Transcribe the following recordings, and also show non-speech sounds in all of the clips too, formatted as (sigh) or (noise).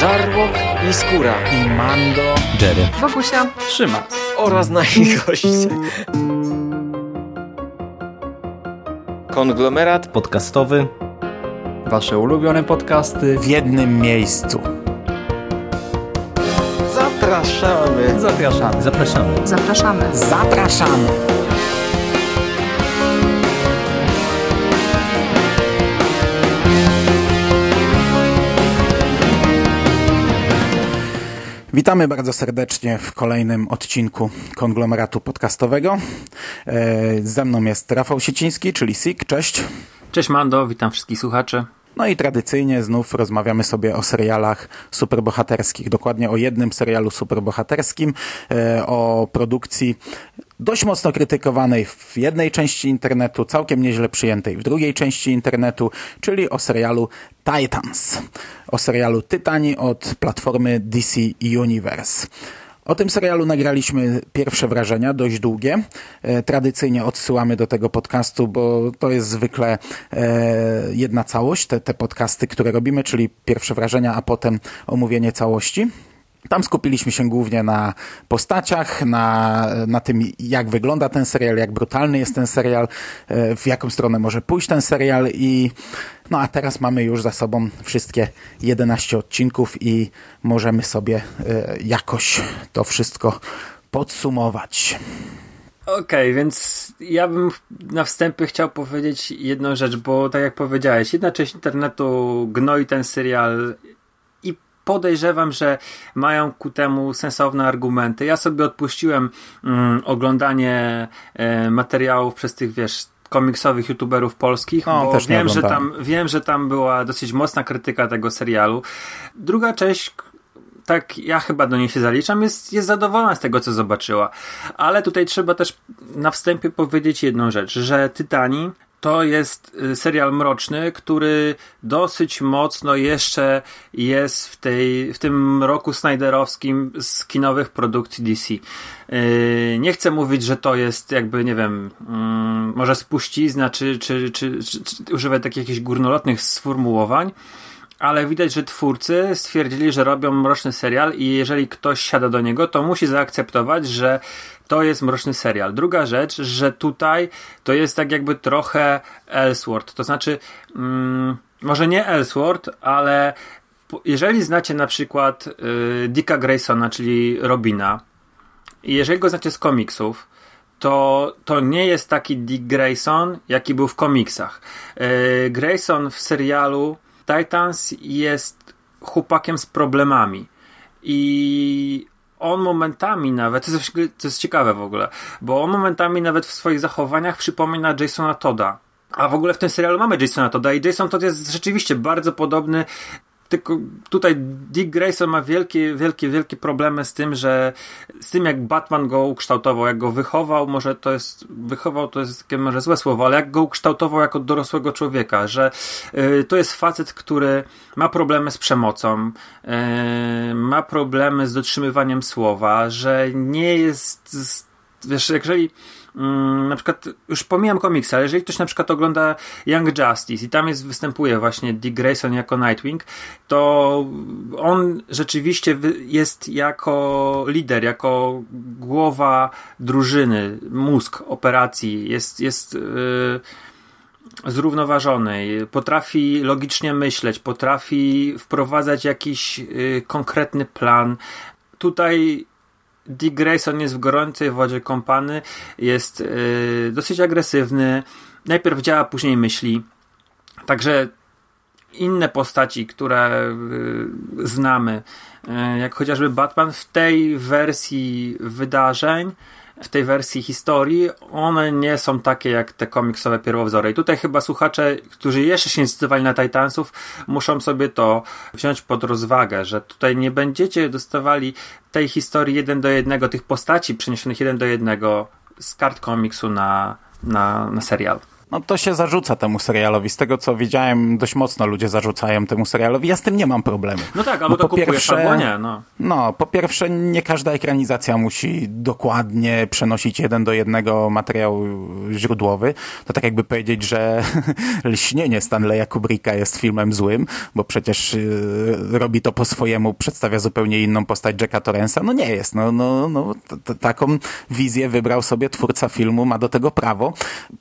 Żarłok i Skóra i Mando, Jerry, Wokusia, Trzyma oraz nasi goście. Konglomerat podcastowy. Wasze ulubione podcasty w jednym miejscu. Zapraszamy. Zapraszamy. Zapraszamy. zapraszamy. Zapraszamy. Witamy bardzo serdecznie w kolejnym odcinku konglomeratu podcastowego. E, ze mną jest Rafał Sieciński, czyli SIK. Cześć. Cześć Mando, witam wszystkich słuchaczy. No i tradycyjnie znów rozmawiamy sobie o serialach superbohaterskich, dokładnie o jednym serialu superbohaterskim, e, o produkcji dość mocno krytykowanej w jednej części internetu, całkiem nieźle przyjętej w drugiej części internetu, czyli o serialu Titans, o serialu Tytani od platformy DC Universe. O tym serialu nagraliśmy pierwsze wrażenia, dość długie. E, tradycyjnie odsyłamy do tego podcastu, bo to jest zwykle e, jedna całość, te, te podcasty, które robimy, czyli pierwsze wrażenia, a potem omówienie całości. Tam skupiliśmy się głównie na postaciach, na, na tym, jak wygląda ten serial, jak brutalny jest ten serial, e, w jaką stronę może pójść ten serial i no a teraz mamy już za sobą wszystkie 11 odcinków i możemy sobie e, jakoś to wszystko podsumować. Okej, okay, więc ja bym na wstępie chciał powiedzieć jedną rzecz, bo tak jak powiedziałeś, jedna część internetu gnoi ten serial podejrzewam, że mają ku temu sensowne argumenty. Ja sobie odpuściłem mm, oglądanie e, materiałów przez tych, wiesz, komiksowych youtuberów polskich, o, bo wiem, że tam, wiem, że tam była dosyć mocna krytyka tego serialu. Druga część tak ja chyba do niej się zaliczam, jest, jest zadowolona z tego, co zobaczyła. Ale tutaj trzeba też na wstępie powiedzieć jedną rzecz, że Tytani to jest y, serial mroczny, który dosyć mocno jeszcze jest w, tej, w tym roku Snyderowskim z kinowych produkcji DC. Y, nie chcę mówić, że to jest jakby, nie wiem, mm, może spuścizna, czy, czy, czy, czy, czy używać takich jakichś górnolotnych sformułowań, ale widać, że twórcy stwierdzili, że robią mroczny serial i jeżeli ktoś siada do niego, to musi zaakceptować, że to jest mroczny serial. Druga rzecz, że tutaj to jest tak jakby trochę Ellsworth, to znaczy mm, może nie Ellsworth, ale jeżeli znacie na przykład y, Dicka Graysona, czyli Robina, i jeżeli go znacie z komiksów, to, to nie jest taki Dick Grayson, jaki był w komiksach. Y, Grayson w serialu Titans jest chłopakiem z problemami. I on momentami nawet, to jest, to jest ciekawe w ogóle, bo on momentami nawet w swoich zachowaniach przypomina Jasona Toda. A w ogóle w tym serialu mamy Jasona Toda i Jason Todd jest rzeczywiście bardzo podobny tylko tutaj Dick Grayson ma wielkie, wielkie, wielkie problemy z tym, że z tym jak Batman go ukształtował, jak go wychował, może to jest, wychował to jest takie może złe słowo, ale jak go ukształtował jako dorosłego człowieka, że y, to jest facet, który ma problemy z przemocą, y, ma problemy z dotrzymywaniem słowa, że nie jest, wiesz, jeżeli mm, na przykład, już pomijam komiksy, ale jeżeli ktoś na przykład ogląda Young Justice i tam jest, występuje właśnie Dick Grayson jako Nightwing, to on rzeczywiście jest jako lider, jako głowa drużyny, mózg operacji, jest, jest yy, zrównoważony, potrafi logicznie myśleć, potrafi wprowadzać jakiś yy, konkretny plan. Tutaj Dick Grayson jest w gorącej wodzie kąpany, jest yy, dosyć agresywny. Najpierw działa, później myśli. Także inne postaci, które yy, znamy, yy, jak chociażby Batman w tej wersji wydarzeń, w tej wersji historii, one nie są takie jak te komiksowe pierwowzory. I tutaj chyba słuchacze, którzy jeszcze się zdecydowali na Titansów, muszą sobie to wziąć pod rozwagę, że tutaj nie będziecie dostawali tej historii jeden do jednego, tych postaci przeniesionych jeden do jednego z kart komiksu na, na, na serial. No to się zarzuca temu serialowi. Z tego co widziałem, dość mocno ludzie zarzucają temu serialowi. Ja z tym nie mam problemu. No tak, albo Bo to po kupujesz, pierwsze- albo nie. No. No, po pierwsze, nie każda ekranizacja musi dokładnie przenosić jeden do jednego materiał źródłowy. To tak jakby powiedzieć, że (laughs) lśnienie Stanleya Kubricka jest filmem złym, bo przecież yy, robi to po swojemu, przedstawia zupełnie inną postać Jacka Torrensa. No nie jest. No, no, no, taką wizję wybrał sobie twórca filmu, ma do tego prawo.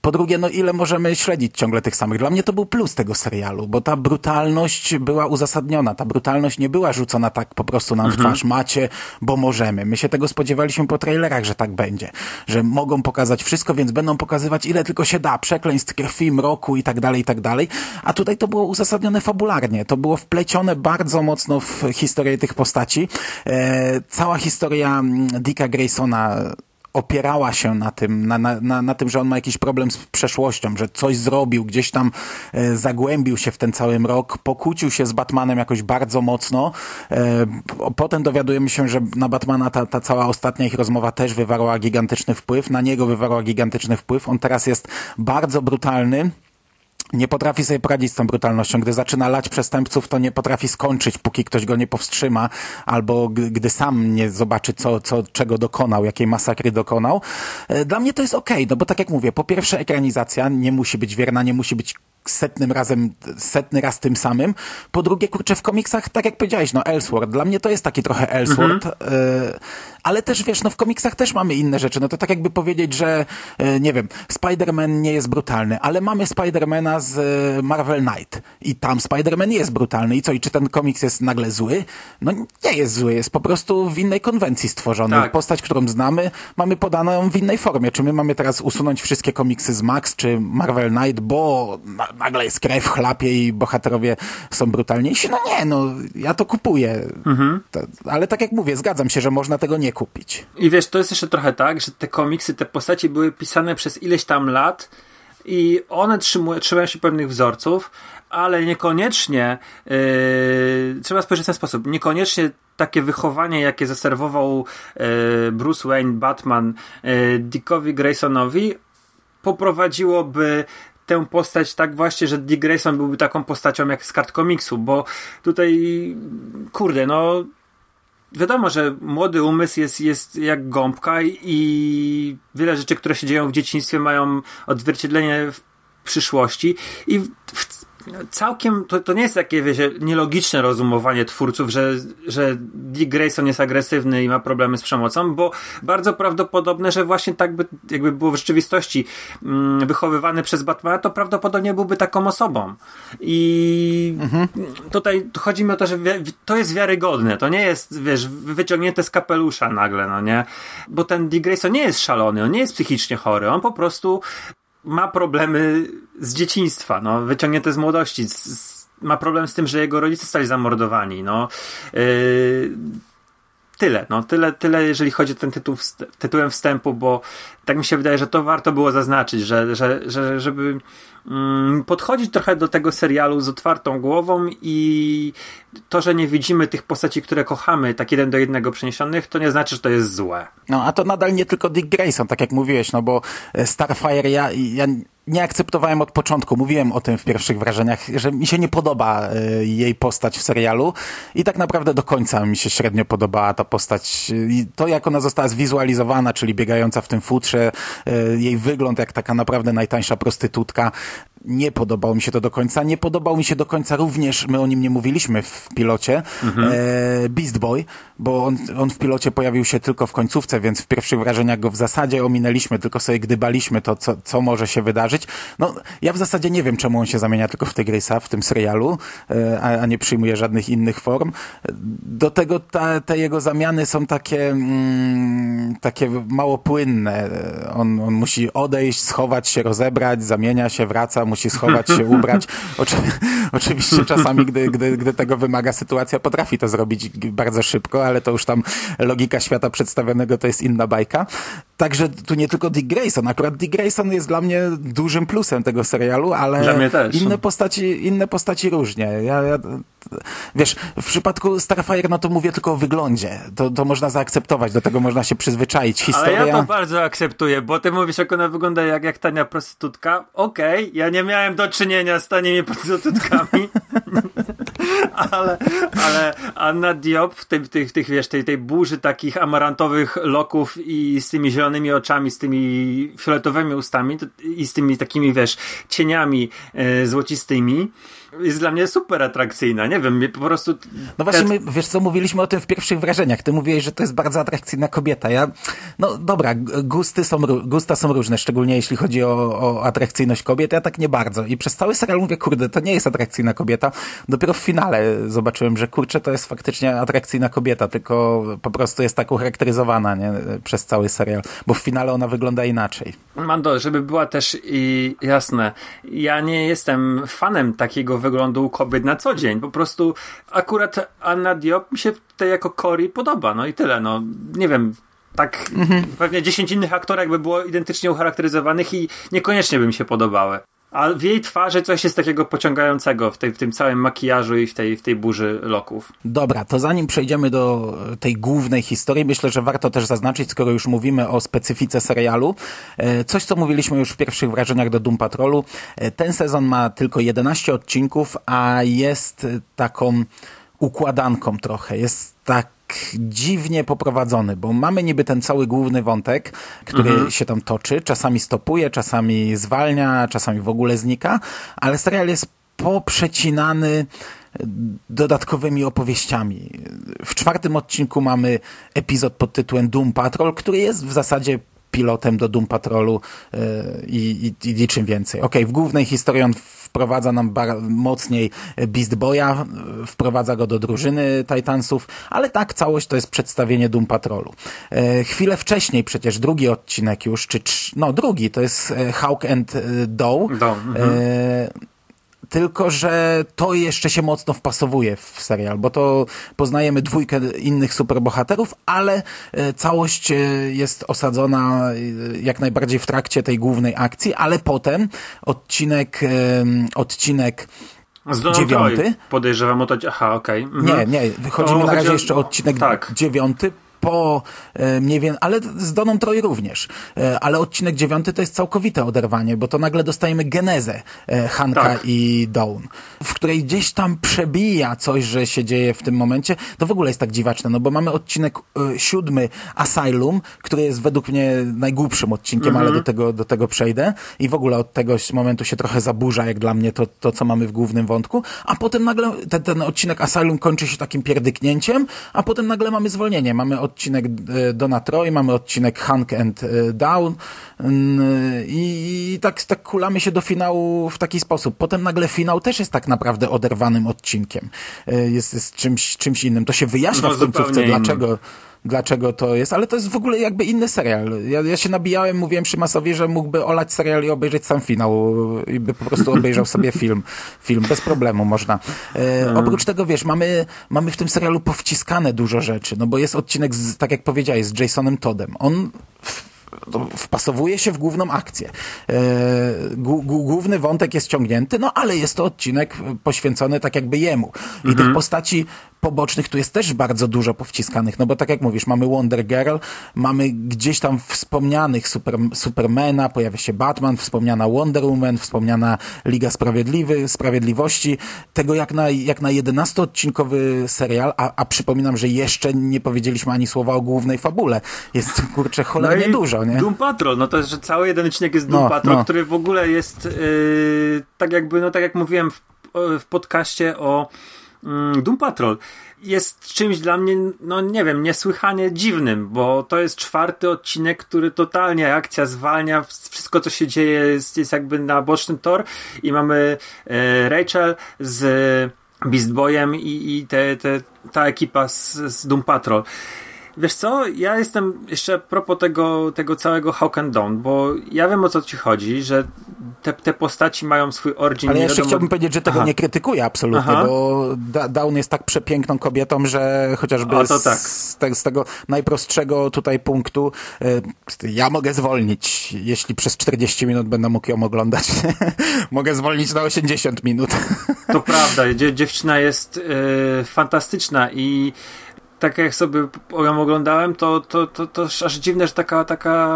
Po drugie, no ile możemy śledzić ciągle tych samych? Dla mnie to był plus tego serialu, bo ta brutalność była uzasadniona. Ta brutalność nie była rzucona tak po prostu nam w twarz. Macie, bo możemy. My się tego spodziewaliśmy po trailerach, że tak będzie. Że mogą pokazać wszystko, więc będą pokazywać ile tylko się da. Przekleństw, krwi, mroku i tak dalej, i tak dalej. A tutaj to było uzasadnione fabularnie. To było wplecione bardzo mocno w historię tych postaci. E, cała historia mm, Dicka Graysona opierała się na tym, na, na, na, tym, że on ma jakiś problem z przeszłością, że coś zrobił, gdzieś tam e, zagłębił się w ten cały mrok, pokłócił się z Batmanem jakoś bardzo mocno. E, potem dowiadujemy się, że na Batmana ta, ta cała ostatnia ich rozmowa też wywarła gigantyczny wpływ, na niego wywarła gigantyczny wpływ. On teraz jest bardzo brutalny nie potrafi sobie poradzić z tą brutalnością. Gdy zaczyna lać przestępców, to nie potrafi skończyć, póki ktoś go nie powstrzyma, albo gdy sam nie zobaczy, co, co, czego dokonał, jakiej masakry dokonał. E, Dla mnie to jest okej, no bo tak jak mówię, po pierwsze ekranizacja nie musi być wierna, nie musi być setnym razem, setny raz tym samym. Po drugie, kurczę, w komiksach, tak jak powiedziałeś, no Elseworld, dla mnie to jest taki trochę Elseworld, e, ale też wiesz, no w komiksach też mamy inne rzeczy. No to tak jakby powiedzieć, że e, nie wiem, Spider-Man nie jest brutalny, ale mamy Spidermana z e, Marvel Knight i tam Spider-Man jest brutalny. I co, i czy ten komiks jest nagle zły? No nie jest zły, jest po prostu w innej konwencji stworzony. Tak. Postać, którą znamy, mamy podaną w innej formie. Czy my mamy teraz usunąć wszystkie komiksy z Max czy Marvel Knight, bo nagle jest krew, chlapie i bohaterowie są brutalniejsi? No nie, no ja to kupuję. To, ale tak jak mówię, zgadzam się, że można tego nie kupić. I wiesz, to jest jeszcze trochę tak, że te komiksy, te postaci były pisane przez ileś tam lat i one trzymują, trzymają się pewnych wzorców, ale niekoniecznie yy, trzeba spojrzeć w ten sposób. Niekoniecznie takie wychowanie, jakie zaserwował yy, Bruce Wayne, Batman yy, Dickowi Graysonowi, poprowadziłoby tę postać tak właśnie, że Dick Grayson byłby taką postacią jak z kart komiksu, bo tutaj kurde, no wiadomo, że młody umysł jest, jest jak gąbka i wiele rzeczy, które się dzieją w dzieciństwie mają odzwierciedlenie w przyszłości. I w, w, całkiem to, to nie jest takie wiecie, nielogiczne rozumowanie twórców, że, że Dick Grayson jest agresywny i ma problemy z przemocą, bo bardzo prawdopodobne, że właśnie tak by jakby było w rzeczywistości mm, wychowywany przez Batmana, to prawdopodobnie byłby taką osobą. I tutaj chodzi mi o to, że to jest wiarygodne. To nie jest, wiesz, wyciągnięte z kapelusza nagle, no nie? Bo ten Dick Grayson nie jest szalony, on nie jest psychicznie chory, on po prostu ma problemy z dzieciństwa, no, wyciągnięte z młodości. Z, z, ma problem z tym, że jego rodzice zostali zamordowani, no. Yy, tyle, no, tyle, tyle, jeżeli chodzi o ten tytuł, tytułem wstępu, bo tak mi się wydaje, że to warto było zaznaczyć, że, że, że żeby podchodzić trochę do tego serialu z otwartą głową i to, że nie widzimy tych postaci, które kochamy, tak jeden do jednego przeniesionych, to nie znaczy, że to jest złe. No, a to nadal nie tylko Dick Grayson, tak jak mówiłeś, no bo e, Starfire ja, ja nie akceptowałem od początku, mówiłem o tym w pierwszych wrażeniach, że mi się nie podoba e, jej postać w serialu i tak naprawdę do końca mi się średnio podobała ta postać. I to, jak ona została zwizualizowana, czyli biegająca w tym futrze, e, jej wygląd jak taka naprawdę najtańsza prostytutka, nie podobało mi się to do końca. Nie podobał mi się do końca również, my o nim nie mówiliśmy w pilocie, e, Beast Boy, bo on, on w pilocie pojawił się tylko w końcówce, więc w pierwszych wrażeniach go w zasadzie ominęliśmy, tylko sobie gdybaliśmy to, co, co może się wydarzyć. No, ja w zasadzie nie wiem, czemu on się zamienia tylko w Tygrysa w tym serialu, e, a, a nie przyjmuje żadnych innych form. Do tego ta, te jego zamiany są takie, mm, takie mało płynne. On, on musi odejść, schować się, rozebrać, zamienia się, wraca, musi schować się, (laughs) ubrać. Oczy, oczywiście czasami, gdy, gdy, gdy tego wymaga sytuacja, potrafi to zrobić bardzo szybko, ale to już tam logika świata przedstawionego to jest inna bajka. Także tu nie tylko Dick Grayson. Akurat Dick Grayson jest dla mnie dużym plusem tego serialu, ale inne postaci, inne postaci różnie. Ja, ja, wiesz, w przypadku Starfire, no to mówię tylko o wyglądzie. To, to można zaakceptować, do tego można się przyzwyczaić. Historia... Ale ja to bardzo akceptuję, bo ty mówisz, jak ona wygląda jak, jak tania prostytutka. Okej, okay, ja nie miałem do czynienia z tanimi prostytutkami. (laughs) ale, ale Anna Diop w, tym, tych, tych, wiesz, tej, tej burzy takich amarantowych loków i z tymi zielonymi oczami, z tymi fioletowymi ustami i z tymi takimi, wiesz, cieniami e, złocistymi jest dla mnie super atrakcyjna. Nie wiem, po prostu... No właśnie, my, wiesz co, mówiliśmy o tym w pierwszych wrażeniach. Ty mówiłeś, że to jest bardzo atrakcyjna kobieta. Ja, no dobra, gusty są, gusta są różne, szczególnie jeśli chodzi o, o atrakcyjność kobiet. Ja tak nie bardzo. I przez cały serial mówię, kurde, to nie jest atrakcyjna kobieta. Dopiero w finale zobaczyłem, że kurczę, to jest faktycznie atrakcyjna kobieta, tylko po prostu jest tak ucharakteryzowana, nie? Przez cały serial. Bo w finale ona wygląda inaczej. Mando, żeby była też i jasne, ja nie jestem fanem takiego wyglądu kobiet na co dzień. Po prostu akurat Anna Diop mi się tutaj jako Cory podoba, no i tyle. No nie wiem, tak mhm. pewnie 10 innych aktorek by było identycznie ucharakteryzowanych i niekoniecznie by mi się podobały. A w jej twarzy coś jest takiego pociągającego w, tej, w tym całym makijażu i w tej, w tej burzy loków. Dobra, to zanim przejdziemy do tej głównej historii, myślę, że warto też zaznaczyć, skoro już mówimy o specyfice serialu, e, coś co mówiliśmy już w pierwszych wrażeniach do Doom Patrolu. E, ten sezon ma tylko 11 odcinków, a jest taką układanką trochę. Jest tak dziwnie poprowadzony, bo mamy niby ten cały główny wątek, który mhm. się tam toczy, czasami stopuje, czasami zwalnia, czasami w ogóle znika, ale serial jest poprzecinany dodatkowymi opowieściami. W czwartym odcinku mamy epizod pod tytułem Doom Patrol, który jest w zasadzie pilotem do Doom Patrolu yy, i, i, i niczym więcej. Okej, okay, w głównej historii on wprowadza nam mocniej Beast Boya, wprowadza go do drużyny Titansów, ale tak, całość to jest przedstawienie Doom Patrolu. E, chwilę wcześniej przecież drugi odcinek już, czy no drugi, to jest e, Hawk and e, Doe. Doe. Mhm. E, tylko że to jeszcze się mocno wpasowuje w serial, bo to poznajemy dwójkę innych superbohaterów, ale e, całość e, jest osadzona e, jak najbardziej w trakcie tej głównej akcji, ale potem odcinek odcinek dziewiąty. Podejrzewam o to. Aha, okej. Okay. Mhm. Nie, nie. Chodzi mi na razie o... jeszcze odcinek tak. dziewiąty po e, mniej więcej, ale z Doną Troy również. E, ale odcinek dziewiąty to jest całkowite oderwanie, bo to nagle dostajemy genezę e, Hanka tak. i Dawn, w której gdzieś tam przebija coś, że się dzieje w tym momencie. To w ogóle jest tak dziwaczne, no bo mamy odcinek siódmy Asylum, który jest według mnie najgłupszym odcinkiem, ale mhm. do tego, do tego przejdę i w ogóle od tego momentu się trochę zaburza, jak dla mnie to, to co mamy w głównym wątku, a potem nagle ten, ten odcinek Asylum kończy się takim pierdyknięciem, a potem nagle mamy zwolnienie, mamy odcinek e, Donna Troy, mamy odcinek Hank and e, Down i tak, tak kulamy się do finału w taki sposób. Potem nagle finał też jest tak naprawdę oderwanym odcinkiem. E, jest, jest czymś, czymś innym. To się wyjaśnia no, w końcówce, dlaczego dlaczego to jest, ale to jest w ogóle jakby inny serial. Ja, ja się nabijałem, mówiłem Szymasowi, że mógłby olać serial i obejrzeć sam finał i by po prostu obejrzał sobie film. Film bez problemu można. E, oprócz tego, wiesz, mamy, mamy w tym serialu powciskane dużo rzeczy, no bo jest odcinek, z, tak jak powiedziałeś, z Jasonem Toddem. On wpasowuje się w główną akcję. E, główny wątek jest ciągnięty, no ale jest to odcinek poświęcony tak jakby jemu. I mhm. tych postaci pobocznych tu jest też bardzo dużo powciskanych, no bo tak jak mówisz, mamy Wonder Girl, mamy gdzieś tam wspomnianych super, Supermana, pojawia się Batman, wspomniana Wonder Woman, wspomniana Liga Sprawiedliwy, Sprawiedliwości, tego jak na, jak na 11-odcinkowy serial, a, a przypominam, że jeszcze nie powiedzieliśmy ani słowa o głównej fabule. Jest, kurczę, cholernie no dużo, nie? Doom Patrol, no to jest, że cały jeden odcinek jest Doom no, Patrol, no. który w ogóle jest yy, tak jakby, no tak jak mówiłem w, w podcaście o Doom Patrol jest czymś dla mnie, no nie wiem, niesłychanie dziwnym, bo to jest czwarty odcinek, który totalnie akcja zwalnia, wszystko co się dzieje jest, jest jakby na boczny tor i mamy e, Rachel z Beast Boyem i, i te, te, ta ekipa z, z Doom Patrol. Wiesz co, ja jestem jeszcze a propos tego, tego całego Hawk and Dawn, bo ja wiem o co ci chodzi, że te, te postaci mają swój origin. Ale jeszcze chciałbym powiedzieć, że tego Aha. nie krytykuję absolutnie, Aha. bo Dawn jest tak przepiękną kobietą, że chociażby O, to tak. z, te, z tego najprostszego tutaj punktu y, ja mogę zwolnić, jeśli przez 40 minut będę mógł ją oglądać. (laughs) mogę zwolnić na 80 minut. To prawda, dzie- dziewczyna jest e, fantastyczna i tak jak sobie ją oglądałem, to, to, to, to aż dziwne, że taka, taka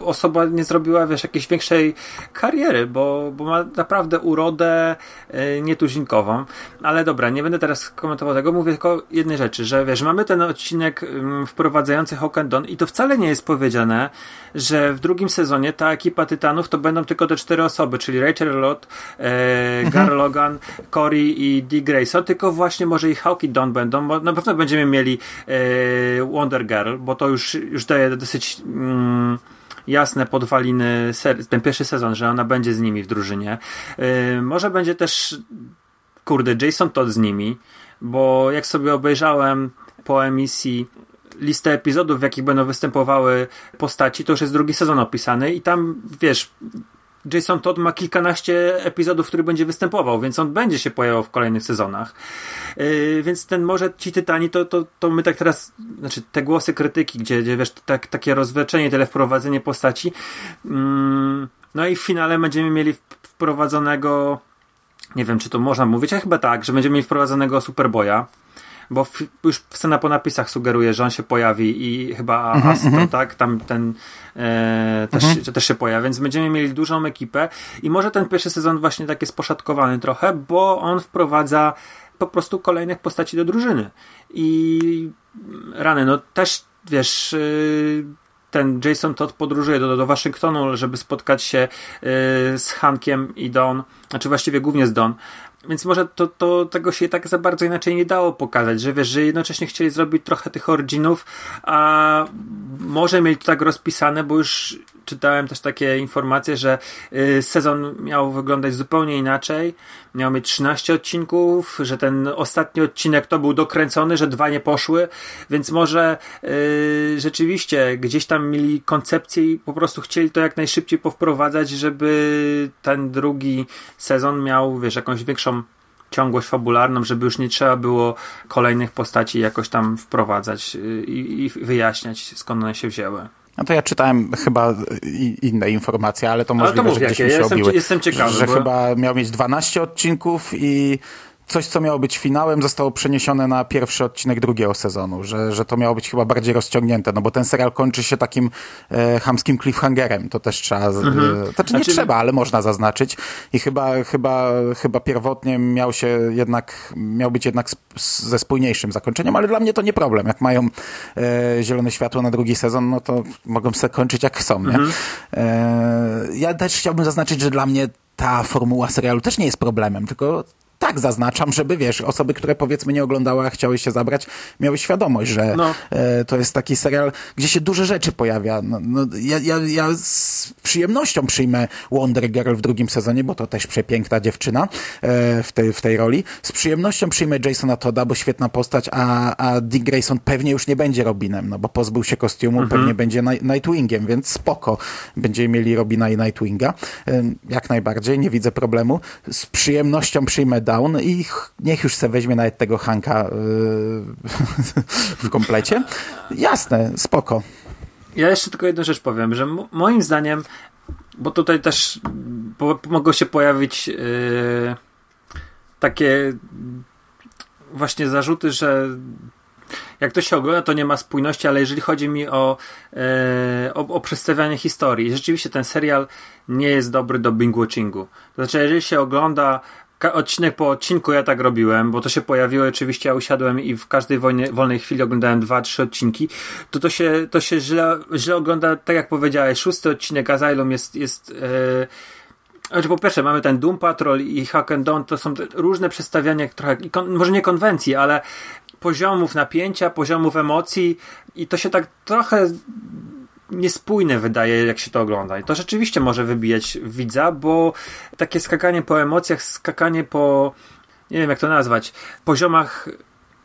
osoba nie zrobiła, wiesz, jakiejś większej kariery, bo, bo ma naprawdę urodę e, nietuzinkową. Ale dobra, nie będę teraz komentował tego, mówię tylko jednej rzeczy, że wiesz, mamy ten odcinek mm, wprowadzający Hawk and Dawn i to wcale nie jest powiedziane, że w drugim sezonie ta ekipa Tytanów to będą tylko te cztery osoby, czyli Rachel Lott, e, Gar Logan, Corey i Dee Grayson, tylko właśnie może i Hawk i Dawn będą, bo na pewno będziemy mieli e, Wonder Girl, bo to już, już daje dosyć mm, jasne podwaliny ten pierwszy sezon, że ona będzie z nimi w drużynie. E, może będzie też kurde, Jason Todd z nimi, bo jak sobie obejrzałem po emisji listę epizodów, w jakich będą występowały postaci, to już jest drugi sezon opisany i tam, wiesz, Jason Todd ma kilkanaście epizodów, w których będzie występował, więc on będzie się pojawiał w kolejnych sezonach. Yy, więc ten może ci tytani, to, to, to my tak teraz, znaczy te głosy krytyki, gdzie, gdzie wiesz, tak, takie rozwleczenie, tyle wprowadzenie postaci. Mm, no i w finale będziemy mieli wprowadzonego nie wiem, czy to można mówić, a chyba tak, że będziemy mieli wprowadzonego Superboya, bo w, już scena po napisach sugeruje, że on się pojawi i chyba Astro, tak, tam ten e, też, też się pojawi, więc będziemy mieli dużą ekipę. I może ten pierwszy sezon właśnie tak jest poszatkowany trochę, bo on wprowadza po prostu kolejnych postaci do drużyny. I rany, no też wiesz... Yy, ten Jason Todd podróżuje do, do Waszyngtonu, żeby spotkać się yy, z Hankiem i Don, znaczy właściwie głównie z Don. Więc może to, to tego się tak za bardzo inaczej nie dało pokazać, że wiesz, że jednocześnie chcieli zrobić trochę tych originów, a może mieli to tak rozpisane, bo już czytałem też takie informacje, że y, sezon miał wyglądać zupełnie inaczej. Miał mieć 13 odcinków, że ten ostatni odcinek to był dokręcony, że dwa nie poszły, więc może y, rzeczywiście gdzieś tam mieli koncepcję i po prostu chcieli to jak najszybciej powprowadzać, żeby ten drugi sezon miał, wiesz, jakąś większą ciągłość fabularną, żeby już nie trzeba było kolejnych postaci jakoś tam wprowadzać y, i, i wyjaśniać skąd one się wzięły. No to ja czytałem chyba inne informacje, ale to Ale możliwe, to mów że gdzieś jakie, mi się ja jestem, jestem ciekawy. że bo... chyba miał mieć 12 odcinków i coś, co miało być finałem, zostało przeniesione na pierwszy odcinek drugiego sezonu, że, że to miało być chyba bardziej rozciągnięte, no bo ten serial kończy się takim e, chamskim cliffhangerem, to też trzeba, z- e, znaczy nie Znaczy- trzeba, ale można zaznaczyć. I chyba, chyba, chyba pierwotnie miał się jednak, miał być jednak ze spójniejszym zakończeniem, ale dla mnie to nie problem, jak mają e, zielone światło na drugi sezon, no to mogą sobie kończyć jak chcą, nie? E, ja też chciałbym zaznaczyć, że dla mnie ta formuła serialu też nie jest problemem, tylko tak zaznaczam, żeby wiesz, osoby, które powiedzmy nie oglądały, a chciały się zabrać, miały świadomość, że No. e, to jest taki serial, gdzie się duże rzeczy pojawia. No, no, ja, ja, ja z przyjemnością przyjmę Wonder Girl w drugim sezonie, bo to też przepiękna dziewczyna e, w, tej, w tej roli. Z przyjemnością przyjmę Jasona Todda, bo świetna postać, a, a Dick Grayson pewnie już nie będzie Robinem, no bo pozbył się kostiumu, pewnie będzie Ni- Nightwingiem, więc spoko. Będziemy mieli Robina i Nightwinga. Ym, Jak najbardziej, nie widzę problemu. Z przyjemnością przyjmę Down i ch- niech już se weźmie nawet tego Hanka yy, (laughs) w komplecie. Jasne, spoko. Ja jeszcze tylko jedną rzecz powiem, że mo- moim zdaniem, bo tutaj też po, mogą się pojawić yy, takie właśnie zarzuty, że jak to się ogląda, to nie ma spójności, ale jeżeli chodzi mi o, e, o, o przedstawianie historii, rzeczywiście ten serial nie jest dobry do binge-watchingu. To znaczy, jeżeli się ogląda odcinek po odcinku, ja tak robiłem, bo to się pojawiło, oczywiście ja usiadłem i w każdej wolnej chwili oglądałem dwa, trzy odcinki, to to się, to się źle, źle ogląda, tak jak powiedziałeś, szósty odcinek Asylum jest, jest e, znaczy, po pierwsze, mamy ten Doom Patrol i Hack and Dawn, to są różne przedstawiania, trochę, kon, może nie konwencji, ale poziomów napięcia, poziomów emocji i to się tak trochę niespójne wydaje, jak się to ogląda. I to rzeczywiście może wybijać widza, bo takie skakanie po emocjach, skakanie po, nie wiem jak to nazwać, poziomach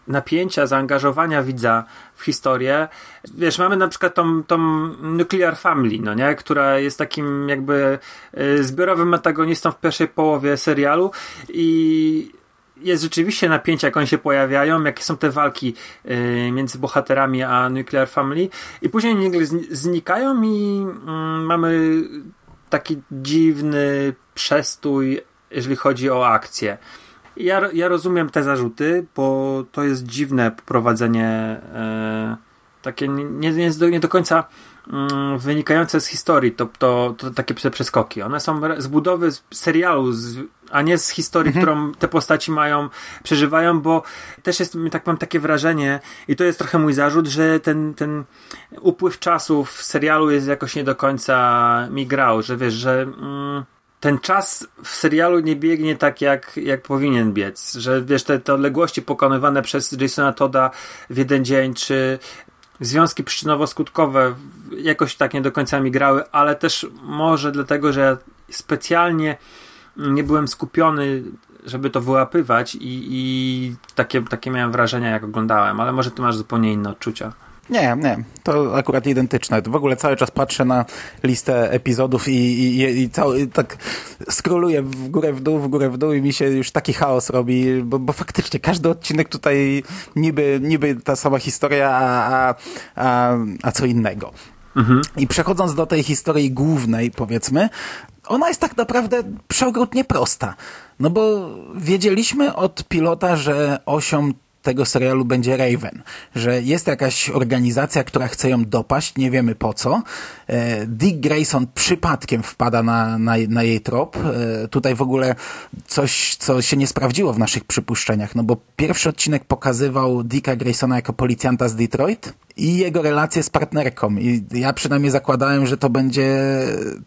napięcia, zaangażowania widza w historię. Wiesz, mamy na przykład tą, tą Nuclear Family, no nie? która jest takim jakby y, zbiorowym antagonistą w pierwszej połowie serialu i jest rzeczywiście napięcia, jak one się pojawiają, jakie są te walki y, między bohaterami a Nuclear Family i później nagle znikają i mm, mamy taki dziwny przestój, jeżeli chodzi o akcję. Ja, ja rozumiem te zarzuty, bo to jest dziwne prowadzenie e, takie nie, nie, nie do końca mm, wynikające z historii, to, to, to takie przeskoki. One są z budowy serialu, z, a nie z historii, mhm. którą te postaci mają, przeżywają, bo też jest, tak mam takie wrażenie i to jest trochę mój zarzut, że ten, ten upływ czasu w serialu jest jakoś nie do końca mi grał, że wiesz, że mm, ten czas w serialu nie biegnie tak, jak, jak powinien biec. Że wiesz, te, te odległości pokonywane przez Jasona Toda w jeden dzień, czy związki przyczynowo-skutkowe jakoś tak nie do końca mi grały, ale też może dlatego, że ja specjalnie nie byłem skupiony, żeby to wyłapywać i, i takie, takie miałem wrażenia, jak oglądałem, ale może ty masz zupełnie inne odczucia. Nie, nie, to akurat identyczne. W ogóle cały czas patrzę na listę epizodów i, i, i cały, tak skroluję w górę, w dół, w górę, w dół i mi się już taki chaos robi, bo, bo faktycznie każdy odcinek tutaj niby, niby ta sama historia, a, a, a co innego. Mhm. I przechodząc do tej historii głównej, powiedzmy, ona jest tak naprawdę przeogromnie prosta. No bo wiedzieliśmy od pilota, że osią tego serialu będzie Raven, że jest jakaś organizacja, która chce ją dopaść, nie wiemy po co. E, Dick Grayson przypadkiem wpada na, na, na jej trop. E, tutaj w ogóle coś, co się nie sprawdziło w naszych przypuszczeniach, no bo pierwszy odcinek pokazywał Dicka Graysona jako policjanta z Detroit, i jego relacje z partnerką. I ja przynajmniej zakładałem, że to będzie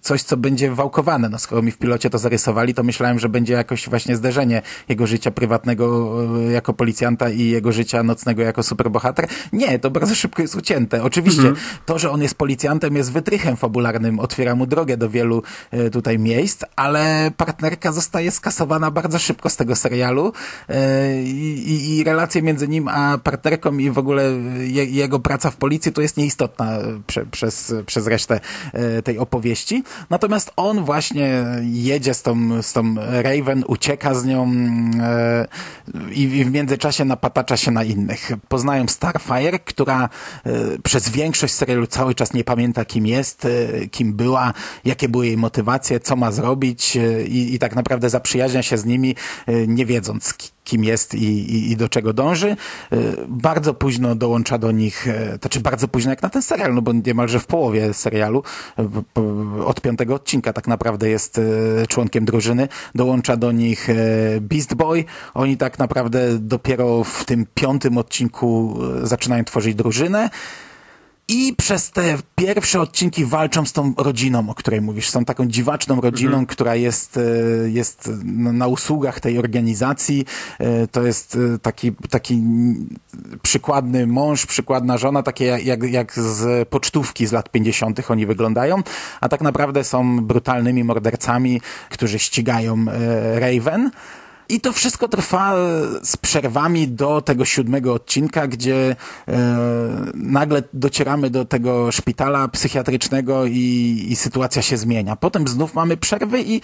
coś, co będzie wałkowane. No skoro mi w pilocie to zarysowali, to myślałem, że będzie jakoś właśnie zderzenie jego życia prywatnego e, jako policjanta i jego życia nocnego jako superbohater. Nie, to bardzo szybko jest ucięte. Oczywiście mhm. to, że on jest policjantem jest wytrychem fabularnym, otwiera mu drogę do wielu e, tutaj miejsc, ale partnerka zostaje skasowana bardzo szybko z tego serialu e, i, i relacje między nim a partnerką i w ogóle je, jego praca praca w policji to jest nieistotna prze, przez, przez resztę e, tej opowieści. Natomiast on właśnie jedzie z tą, z tą Raven, ucieka z nią e, i, i w międzyczasie napatacza się na innych. Poznają Starfire, która e, przez większość serialu cały czas nie pamięta kim jest, kim była, jakie były jej motywacje, co ma zrobić i, i tak naprawdę zaprzyjaźnia się z nimi, nie wiedząc kim jest i, i, i, do czego dąży. E, bardzo późno dołącza do nich, e, to czy bardzo późno jak na ten serial, no bo niemalże w połowie serialu, e, od piątego odcinka tak naprawdę jest członkiem drużyny. Dołącza do nich Beast Boy. Oni tak naprawdę dopiero w tym piątym odcinku zaczynają tworzyć drużynę. I przez te pierwsze odcinki walczą z tą rodziną, o której mówisz. Są taką dziwaczną rodziną, mhm. która jest, e, jest na usługach tej organizacji. E, to jest e, taki, taki przykładny mąż, przykładna żona, takie jak, jak z pocztówki z lat 50. oni wyglądają, a tak naprawdę są brutalnymi mordercami, którzy ścigają Raven. I to wszystko trwa e, z przerwami do tego siódmego odcinka, gdzie e, nagle docieramy do tego szpitala psychiatrycznego i, i sytuacja się zmienia. Potem znów mamy przerwy i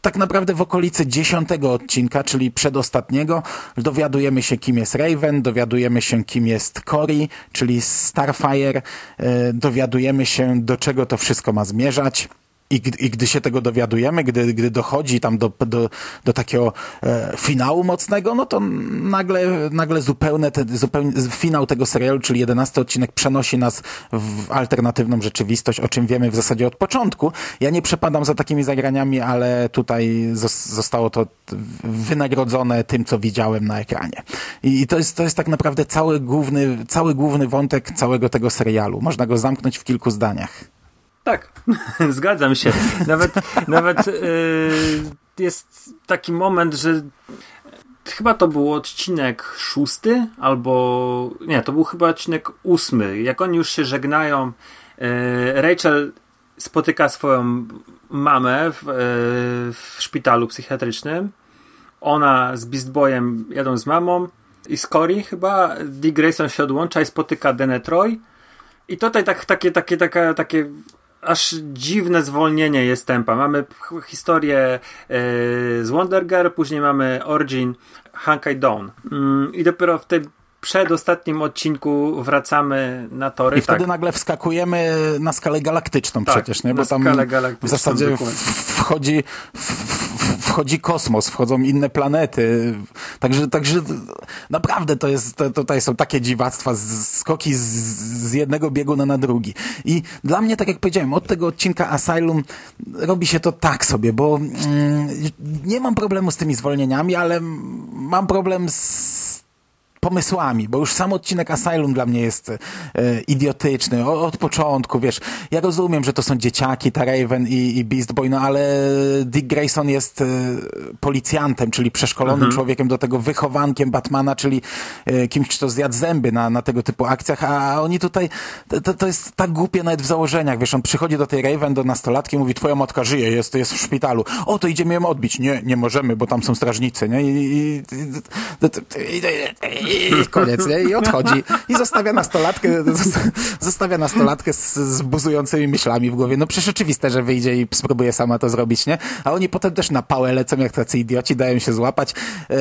tak naprawdę w okolicy dziesiątego odcinka, czyli przedostatniego, dowiadujemy się, kim jest Raven, dowiadujemy się, kim jest Cory, czyli Starfire, e, dowiadujemy się, do czego to wszystko ma zmierzać. I, I gdy się tego dowiadujemy, gdy, gdy dochodzi tam do, do, do takiego e, finału mocnego, no to nagle, nagle zupełne te, zupełnie finał tego serialu, czyli jedenasty odcinek przenosi nas w alternatywną rzeczywistość, o czym wiemy w zasadzie od początku. Ja nie przepadam za takimi zagraniami, ale tutaj zostało to wynagrodzone tym, co widziałem na ekranie. I, i to, jest, to jest tak naprawdę cały główny, cały główny wątek całego tego serialu. Można go zamknąć w kilku zdaniach. Tak, (laughs) zgadzam się. Nawet, (laughs) nawet yy, jest taki moment, że chyba to był odcinek szósty, albo nie, to był chyba odcinek ósmy. Jak oni już się żegnają, yy, Rachel spotyka swoją mamę w, yy, w szpitalu psychiatrycznym. Ona z Beast Boyem jadą z mamą i Scori chyba Dick Grayson się odłącza i spotyka Dene Troy i tutaj tak, takie, takie, takie, takie aż dziwne zwolnienie jest tempa. Mamy historię e, z Wonder Girl, później mamy Origin Hankai Dawn. Mm, I dopiero w tym przedostatnim odcinku wracamy na tory. I wtedy tak. nagle wskakujemy na skalę galaktyczną Tak, przecież, nie? Bo tam skalę galaktyczną, w zasadzie wchodzi, wchodzi kosmos, wchodzą inne planety. Także, także naprawdę to jest, to, tutaj są takie dziwactwa, skoki z, z jednego bieguna na drugi. I dla mnie, tak jak powiedziałem, od tego odcinka Asylum robi się to tak sobie, bo mm, nie mam problemu z tymi zwolnieniami, ale mam problem z pomysłami, bo już sam odcinek Asylum dla mnie jest e, idiotyczny o, od początku, wiesz, ja rozumiem, że to są dzieciaki, ta Raven i, i Beast Boy, no ale Dick Grayson jest e, policjantem, czyli przeszkolonym człowiekiem do tego wychowankiem Batmana, czyli e, kimś, kto zjadł zęby na, na tego typu akcjach, a oni tutaj, to, to, to jest tak głupie nawet w założeniach, wiesz, on przychodzi do tej Raven, do nastolatki, mówi, twoja matka żyje, jest, jest w szpitalu, o, to idziemy ją odbić, nie, nie możemy, bo tam są strażnicy, nie, i, i, i, i, i koniec, nie? I odchodzi. I zostawia nastolatkę, (laughs) zostawia nastolatkę z, z buzującymi myślami w głowie. No przecież oczywiste, że wyjdzie i spróbuje sama to zrobić, nie? A oni potem też na pałę lecą jak tacy idioci, dają się złapać. E,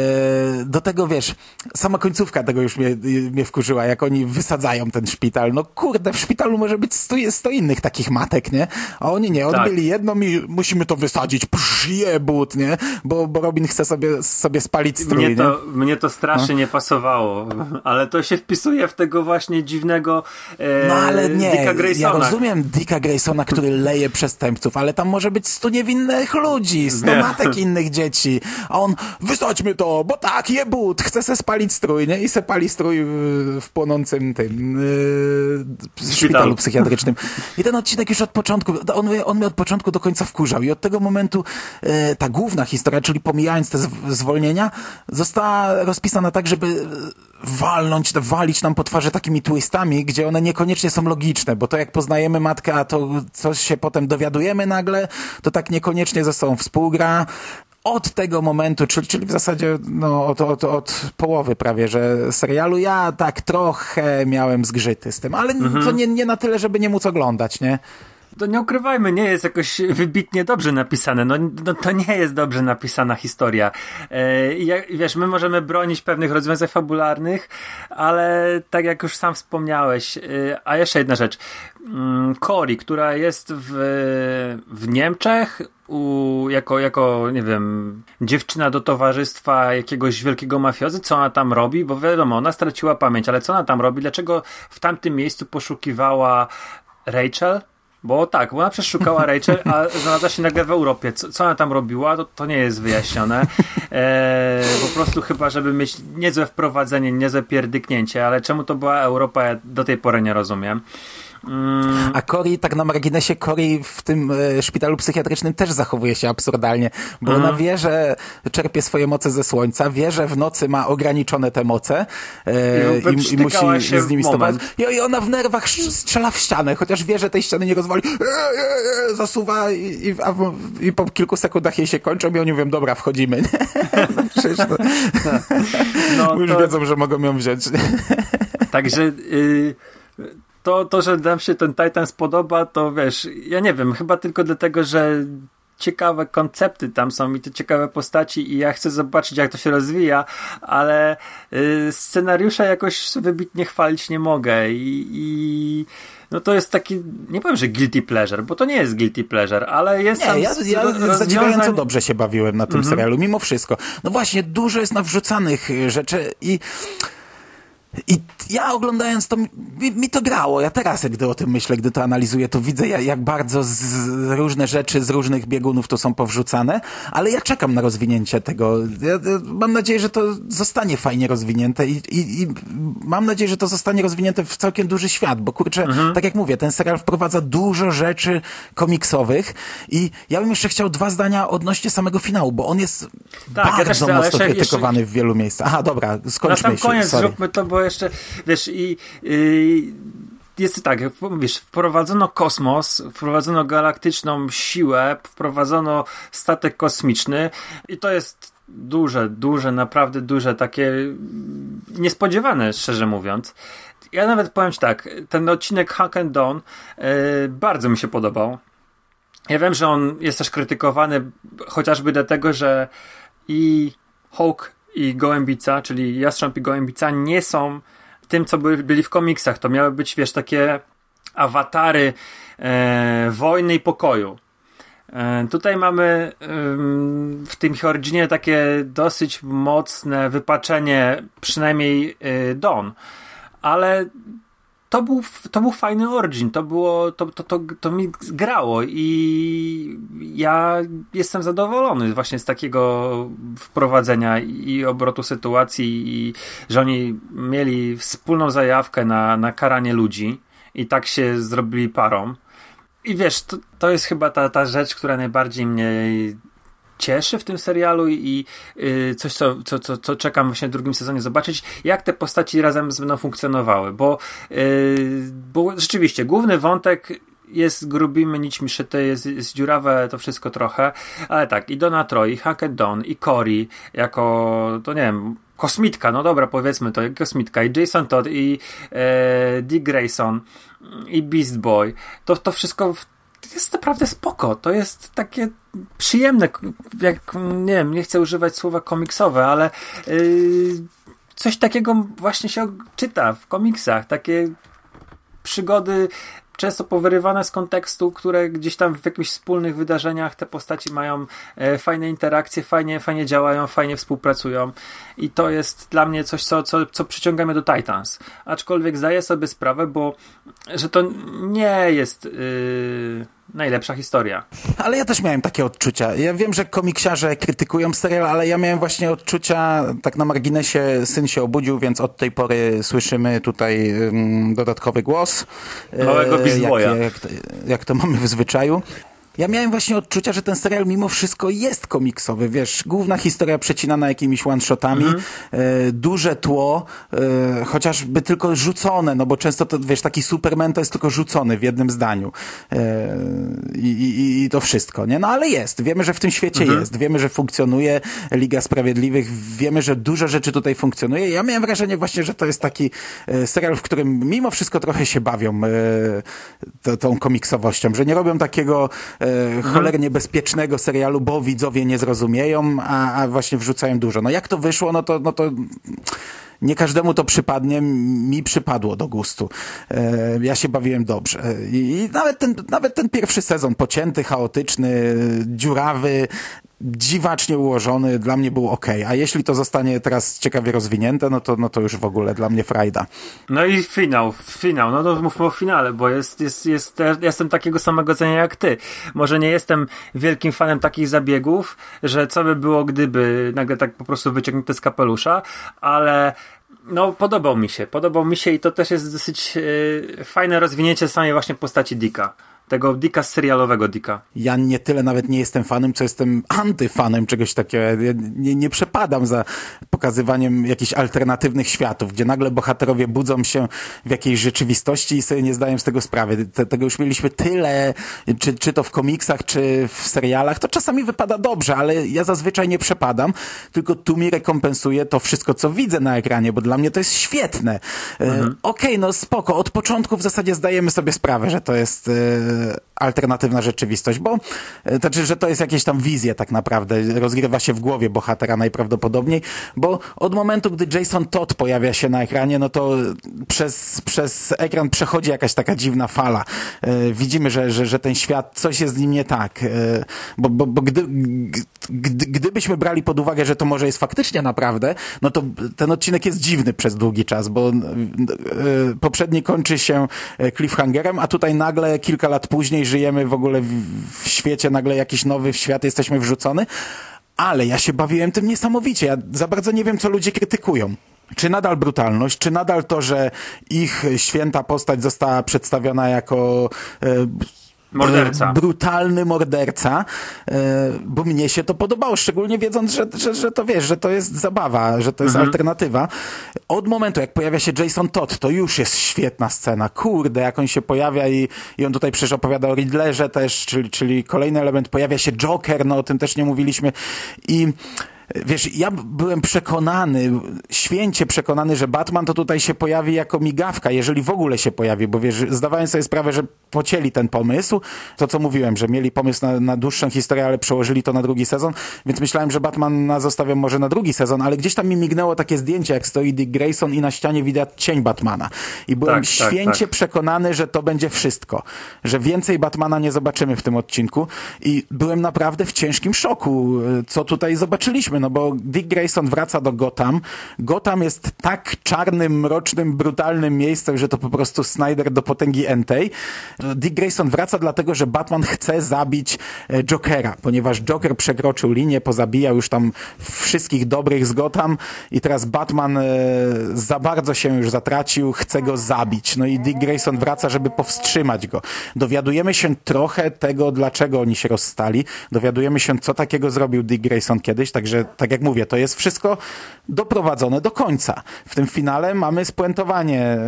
Do tego, wiesz, sama końcówka tego już mnie, mnie wkurzyła, jak oni wysadzają ten szpital. No kurde, w szpitalu może być sto, sto innych takich matek, nie? A oni nie, odbyli jedną i musimy to wysadzić. Psz, jebut, nie? Bo, bo Robin chce sobie, sobie spalić strój, Mnie nie? to, mnie to strasznie nie pasowało, (laughs) ale to się wpisuje w tego właśnie dziwnego e, No ale nie, Dicka ja Graysona. rozumiem Dicka Graysona, który leje przestępców, ale tam może być stu niewinnych ludzi, sto Nie. matek (laughs) innych dzieci, a on, wysadźmy to, bo tak, jebut, chce se spalić strój, nie? I se pali strój w, w płonącym tym yy, szpitalu psychiatrycznym. I ten odcinek już od początku, on, mnie- on mnie od początku do końca wkurzał i od tego momentu e, ta główna historia, czyli pomijając te zw- zwolnienia, została rozpisana tak, żeby e, walnąć, walić nam po twarzy takimi twistami, gdzie one niekoniecznie są logiczne, bo to jak poznajemy matkę, a to coś się potem dowiadujemy nagle, to tak niekoniecznie ze sobą współgra. Od tego momentu, czyli, czyli w zasadzie no, od, od, od połowy prawie, że serialu ja tak trochę miałem zgrzyty z tym, ale to nie, nie na tyle, żeby nie móc oglądać, nie? To nie ukrywajmy, nie jest jakoś wybitnie dobrze napisane. No, no to nie jest dobrze napisana historia. E, wiesz, my możemy bronić pewnych rozwiązań fabularnych, ale tak jak już sam wspomniałeś, e, a jeszcze jedna rzecz. Mm, Cory, która jest w, w Niemczech, u, jako, jako, nie wiem, dziewczyna do towarzystwa jakiegoś wielkiego mafiozy, co ona tam robi, bo wiadomo, ona straciła pamięć, ale co ona tam robi? Dlaczego w tamtym miejscu poszukiwała Rachel? Bo tak, ona przeszukała Rachel, a znalazła się nagle w Europie. Co, co ona tam robiła, to, to nie jest wyjaśnione. E, po prostu chyba, żeby mieć niezłe wprowadzenie, niezłe pierdyknięcie, ale czemu to była Europa, ja do tej pory nie rozumiem. Mm, A Cory, tak na marginesie, Cory w tym e, szpitalu psychiatrycznym też zachowuje się absurdalnie, bo Mhm. ona wie, że czerpie swoje moce ze słońca, wie, że w nocy ma ograniczone te moce e, I i, musi się z nimi stosować. I, I ona w nerwach strzela w ścianę, chociaż wie, że tej ściany nie rozwali, e, e, e, zasuwa i, a i po kilku sekundach jej się kończą i oni mówią, dobra, wchodzimy. (laughs) Przecież to, no, (laughs) już to, wiedzą, że mogą ją wziąć. Także y, to, to, że nam się ten Titan spodoba, to wiesz, ja nie wiem, chyba tylko dlatego, że ciekawe koncepty tam są i te ciekawe postaci i ja chcę zobaczyć, jak to się rozwija, ale y, scenariusza jakoś wybitnie chwalić nie mogę i, i no to jest taki, nie powiem, że guilty pleasure, bo to nie jest guilty pleasure, ale jest tam Nie, ja, ja ro- zadziwiająco rozwiązań- dobrze się bawiłem na tym Mhm. serialu, mimo wszystko. No właśnie, dużo jest nawrzucanych rzeczy i i ja oglądając to, mi, mi to grało. Ja teraz, gdy o tym myślę, gdy to analizuję, to widzę, ja- jak bardzo z, różne rzeczy z różnych biegunów to są powrzucane, ale ja czekam na rozwinięcie tego. Ja, ja mam nadzieję, że to zostanie fajnie rozwinięte i, i, i mam nadzieję, że to zostanie rozwinięte w całkiem duży świat, bo kurczę, tak jak mówię, ten serial wprowadza dużo rzeczy komiksowych i ja bym jeszcze chciał dwa zdania odnośnie samego finału, bo on jest Tak, ja bardzo też chcę, ale mocno jeszcze- krytykowany w wielu miejscach. Aha, dobra, Na skończmy sam już. koniec sorry. zróbmy to, bo jeszcze, wiesz, i y, jest tak, mówisz, wprowadzono kosmos, wprowadzono galaktyczną siłę, wprowadzono statek kosmiczny i to jest duże, duże, naprawdę duże, takie niespodziewane, szczerze mówiąc. Ja nawet powiem Ci tak, ten odcinek Hack and Dawn yy, bardzo mi się podobał. Ja wiem, że on jest też krytykowany chociażby dlatego, że i Hawk i Gołębica, czyli Jastrząb i Gołębica nie są tym, co by, byli w komiksach. To miały być, wiesz, takie awatary e, wojny i pokoju. E, tutaj mamy w tym Originie takie dosyć mocne wypaczenie, przynajmniej e, Don, ale to był, to był fajny origin, to było, to, to, to, to mi grało i ja jestem zadowolony właśnie z takiego wprowadzenia i obrotu sytuacji i że oni mieli wspólną zajawkę na, na karanie ludzi i tak się zrobili parą. I wiesz, to, to jest chyba ta, ta rzecz, która najbardziej mnie cieszy w tym serialu i yy, coś, co, co, co, co czekam właśnie w drugim sezonie zobaczyć, jak te postaci razem będą funkcjonowały, bo, yy, bo rzeczywiście główny wątek jest grubymi nićmi szyty, jest, jest dziurawe to wszystko trochę, ale tak, i Donna Troy, i Hackett Don, i Cory jako, to nie wiem, kosmitka, no dobra, powiedzmy to, kosmitka, i Jason Todd, i e, Dick Grayson, i Beast Boy, to, to wszystko jest naprawdę spoko. To jest takie przyjemne, jak, nie wiem, nie chcę używać słowa komiksowe, ale yy, coś takiego właśnie się czyta w komiksach. Takie przygody często powyrywane z kontekstu, które gdzieś tam w jakichś wspólnych wydarzeniach te postaci mają e, fajne interakcje, fajnie, fajnie działają, fajnie współpracują i to jest dla mnie coś, co, co, co przyciąga mnie do Titans. Aczkolwiek zdaję sobie sprawę, bo że to nie jest yy, najlepsza historia. Ale ja też miałem takie odczucia. Ja wiem, że komiksiarze krytykują serial, ale ja miałem właśnie odczucia, tak na marginesie, syn się obudził, więc od tej pory słyszymy tutaj um, dodatkowy głos. Małego e, jak, jak, jak to mamy w zwyczaju. Ja miałem właśnie odczucia, że ten serial mimo wszystko jest komiksowy, wiesz, główna historia przecinana jakimiś one-shotami, mhm. e, duże tło, e, chociażby tylko rzucone, no bo często to, wiesz, taki Superman to jest tylko rzucony w jednym zdaniu e, i, i, to wszystko, nie? No ale jest, wiemy, że w tym świecie mhm. jest, wiemy, że funkcjonuje Liga Sprawiedliwych, wiemy, że dużo rzeczy tutaj funkcjonuje. Ja miałem wrażenie właśnie, że to jest taki serial, w którym mimo wszystko trochę się bawią tą komiksowością, że nie robią takiego Mhm. cholernie bezpiecznego serialu, bo widzowie nie zrozumieją, a, a właśnie wrzucają dużo. No jak to wyszło, no to, no to nie każdemu to przypadnie, mi przypadło do gustu. E, ja się bawiłem dobrze. I, I, nawet, ten, nawet ten pierwszy sezon, pocięty, chaotyczny, dziurawy, dziwacznie ułożony, dla mnie był ok. A jeśli to zostanie teraz ciekawie rozwinięte, no to, no to już w ogóle dla mnie frajda. No i finał, finał, no to mówmy o finale, bo jest, jest, jest, jestem takiego samego zdania jak ty. Może nie jestem wielkim fanem takich zabiegów, że co by było, gdyby nagle tak po prostu wyciągnięte z kapelusza, ale no, podobał mi się, podobał mi się i to też jest dosyć yy, fajne rozwinięcie samej właśnie postaci Dicka tego Dicka serialowego Dicka. Ja nie tyle nawet nie jestem fanem, co jestem antyfanem czegoś takiego. Ja nie, nie przepadam za pokazywaniem jakichś alternatywnych światów, gdzie nagle bohaterowie budzą się w jakiejś rzeczywistości i sobie nie zdają z tego sprawy. Te, tego już mieliśmy tyle, czy, czy to w komiksach, czy w serialach. To czasami wypada dobrze, ale ja zazwyczaj nie przepadam, tylko tu mi rekompensuje to wszystko, co widzę na ekranie, bo dla mnie to jest świetne. E, mhm. Okej, okay, no spoko. Od początku w zasadzie zdajemy sobie sprawę, że to jest e, alternatywna rzeczywistość, bo to znaczy, że to jest jakieś tam wizje tak naprawdę, rozgrywa się w głowie bohatera najprawdopodobniej, bo od momentu, gdy Jason Todd pojawia się na ekranie, no to przez, przez ekran przechodzi jakaś taka dziwna fala. E, widzimy, że, że, że ten świat, coś jest z nim nie tak, e, bo, bo, bo gdy, gdy, gdybyśmy brali pod uwagę, że to może jest faktycznie naprawdę, no to ten odcinek jest dziwny przez długi czas, bo e, poprzedni kończy się cliffhangerem, a tutaj nagle kilka lat później żyjemy w ogóle w, w świecie, nagle jakiś nowy świat, jesteśmy wrzucony, ale ja się bawiłem tym niesamowicie. Ja za bardzo nie wiem, co ludzie krytykują. Czy nadal brutalność, czy nadal to, że ich święta postać została przedstawiona jako e, Morderca. Brutalny morderca, e, bo mnie się to podobało, szczególnie wiedząc, że, że, że to wiesz, że to jest zabawa, że to jest mhm. alternatywa. Od momentu, jak pojawia się Jason Todd, to już jest świetna scena. Kurde, jak on się pojawia i, i on tutaj przecież opowiada o Riddlerze też, czyli, czyli kolejny element. Pojawia się Joker, no o tym też nie mówiliśmy. I wiesz, ja byłem przekonany, święcie przekonany, że Batman to tutaj się pojawi jako migawka, jeżeli w ogóle się pojawi, bo wiesz, zdawałem sobie sprawę, że pocięli ten pomysł, to co mówiłem, że mieli pomysł na, na dłuższą historię, ale przełożyli to na drugi sezon, więc myślałem, że Batman zostawiam może na drugi sezon, ale gdzieś tam mi mignęło takie zdjęcie, jak stoi Dick Grayson i na ścianie widać cień Batmana. I byłem Tak, tak, święcie tak. przekonany, że to będzie wszystko, że więcej Batmana nie zobaczymy w tym odcinku i byłem naprawdę w ciężkim szoku, co tutaj zobaczyliśmy, no bo Dick Grayson wraca do Gotham. Gotham jest tak czarnym, mrocznym, brutalnym miejscem, że to po prostu Snyder do potęgi entej. Dick Grayson wraca dlatego, że Batman chce zabić e, Jokera, ponieważ Joker przekroczył linię, pozabijał już tam wszystkich dobrych z Gotham i teraz Batman e, za bardzo się już zatracił, chce go zabić. No i Dick Grayson wraca, żeby powstrzymać go. Dowiadujemy się trochę tego, dlaczego oni się rozstali. Dowiadujemy się, co takiego zrobił Dick Grayson kiedyś, także tak jak mówię, to jest wszystko doprowadzone do końca. W tym finale mamy spuentowanie, e,